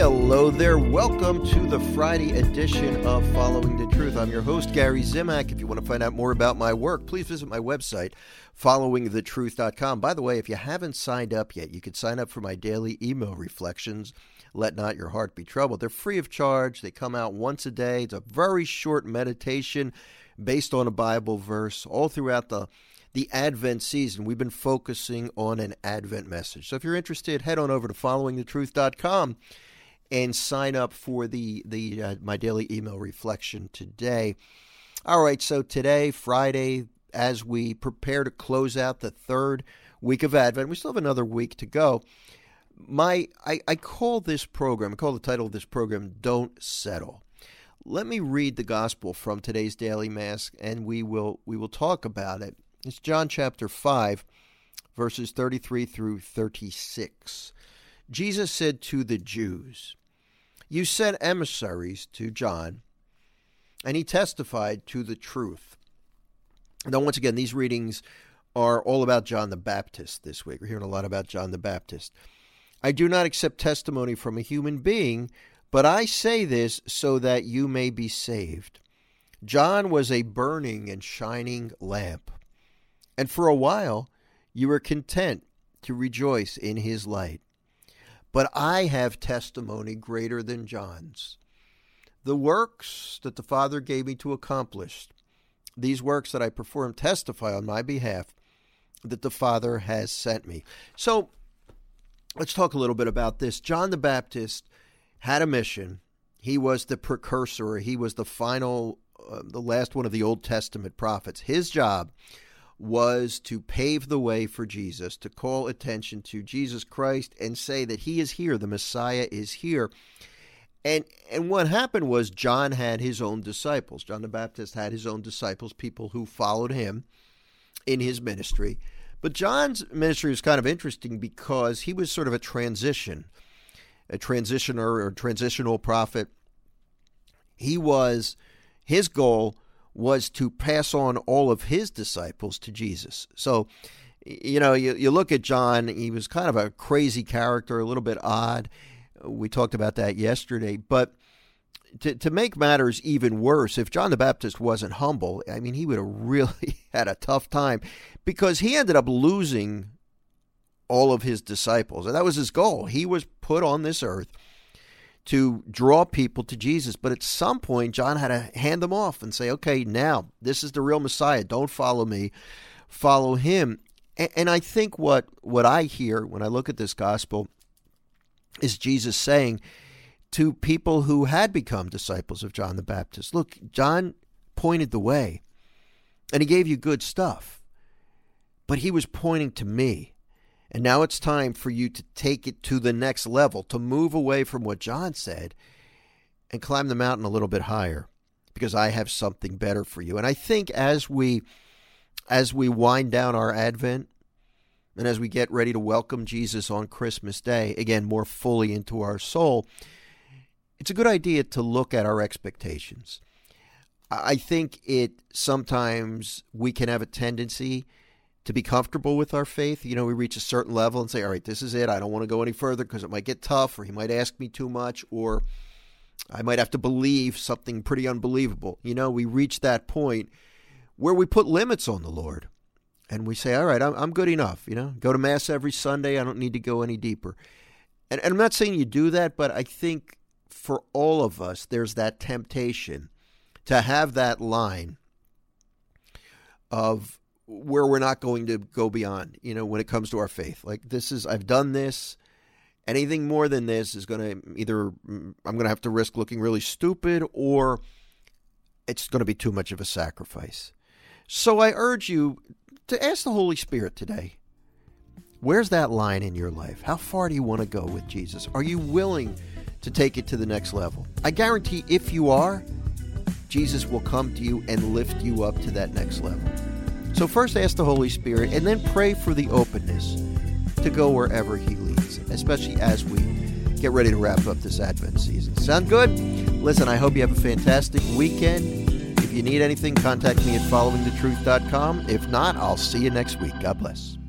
Hello there. Welcome to the Friday edition of Following the Truth. I'm your host, Gary Zimak. If you want to find out more about my work, please visit my website, followingthetruth.com. By the way, if you haven't signed up yet, you can sign up for my daily email reflections. Let not your heart be troubled. They're free of charge. They come out once a day. It's a very short meditation based on a Bible verse all throughout the the Advent season. We've been focusing on an Advent message. So if you're interested, head on over to followingthetruth.com and sign up for the the uh, my daily email reflection today. All right, so today, Friday, as we prepare to close out the third week of Advent, we still have another week to go. My I, I call this program, I call the title of this program Don't Settle. Let me read the gospel from today's daily mass and we will we will talk about it. It's John chapter 5 verses 33 through 36. Jesus said to the Jews, you sent emissaries to John, and he testified to the truth. Now, once again, these readings are all about John the Baptist this week. We're hearing a lot about John the Baptist. I do not accept testimony from a human being, but I say this so that you may be saved. John was a burning and shining lamp, and for a while you were content to rejoice in his light. But I have testimony greater than John's. The works that the Father gave me to accomplish, these works that I perform, testify on my behalf that the Father has sent me. So let's talk a little bit about this. John the Baptist had a mission. He was the precursor, he was the final, uh, the last one of the Old Testament prophets. His job was to pave the way for Jesus, to call attention to Jesus Christ and say that he is here, the Messiah is here. And and what happened was John had his own disciples. John the Baptist had his own disciples, people who followed him in his ministry. But John's ministry was kind of interesting because he was sort of a transition, a transitioner or transitional prophet. He was his goal was to pass on all of his disciples to Jesus. So, you know, you, you look at John, he was kind of a crazy character, a little bit odd. We talked about that yesterday. But to, to make matters even worse, if John the Baptist wasn't humble, I mean, he would have really had a tough time because he ended up losing all of his disciples. And that was his goal. He was put on this earth to draw people to Jesus. But at some point, John had to hand them off and say, okay, now this is the real Messiah. Don't follow me, follow him. And, and I think what, what I hear when I look at this gospel is Jesus saying to people who had become disciples of John the Baptist look, John pointed the way and he gave you good stuff, but he was pointing to me. And now it's time for you to take it to the next level, to move away from what John said and climb the mountain a little bit higher because I have something better for you. And I think as we as we wind down our advent and as we get ready to welcome Jesus on Christmas Day, again more fully into our soul, it's a good idea to look at our expectations. I think it sometimes we can have a tendency to be comfortable with our faith. You know, we reach a certain level and say, all right, this is it. I don't want to go any further because it might get tough, or he might ask me too much, or I might have to believe something pretty unbelievable. You know, we reach that point where we put limits on the Lord and we say, all right, I'm, I'm good enough. You know, go to Mass every Sunday. I don't need to go any deeper. And, and I'm not saying you do that, but I think for all of us, there's that temptation to have that line of where we're not going to go beyond, you know, when it comes to our faith. Like this is I've done this. Anything more than this is going to either mm, I'm going to have to risk looking really stupid or it's going to be too much of a sacrifice. So I urge you to ask the Holy Spirit today. Where's that line in your life? How far do you want to go with Jesus? Are you willing to take it to the next level? I guarantee if you are, Jesus will come to you and lift you up to that next level. So, first ask the Holy Spirit and then pray for the openness to go wherever He leads, especially as we get ready to wrap up this Advent season. Sound good? Listen, I hope you have a fantastic weekend. If you need anything, contact me at followingthetruth.com. If not, I'll see you next week. God bless.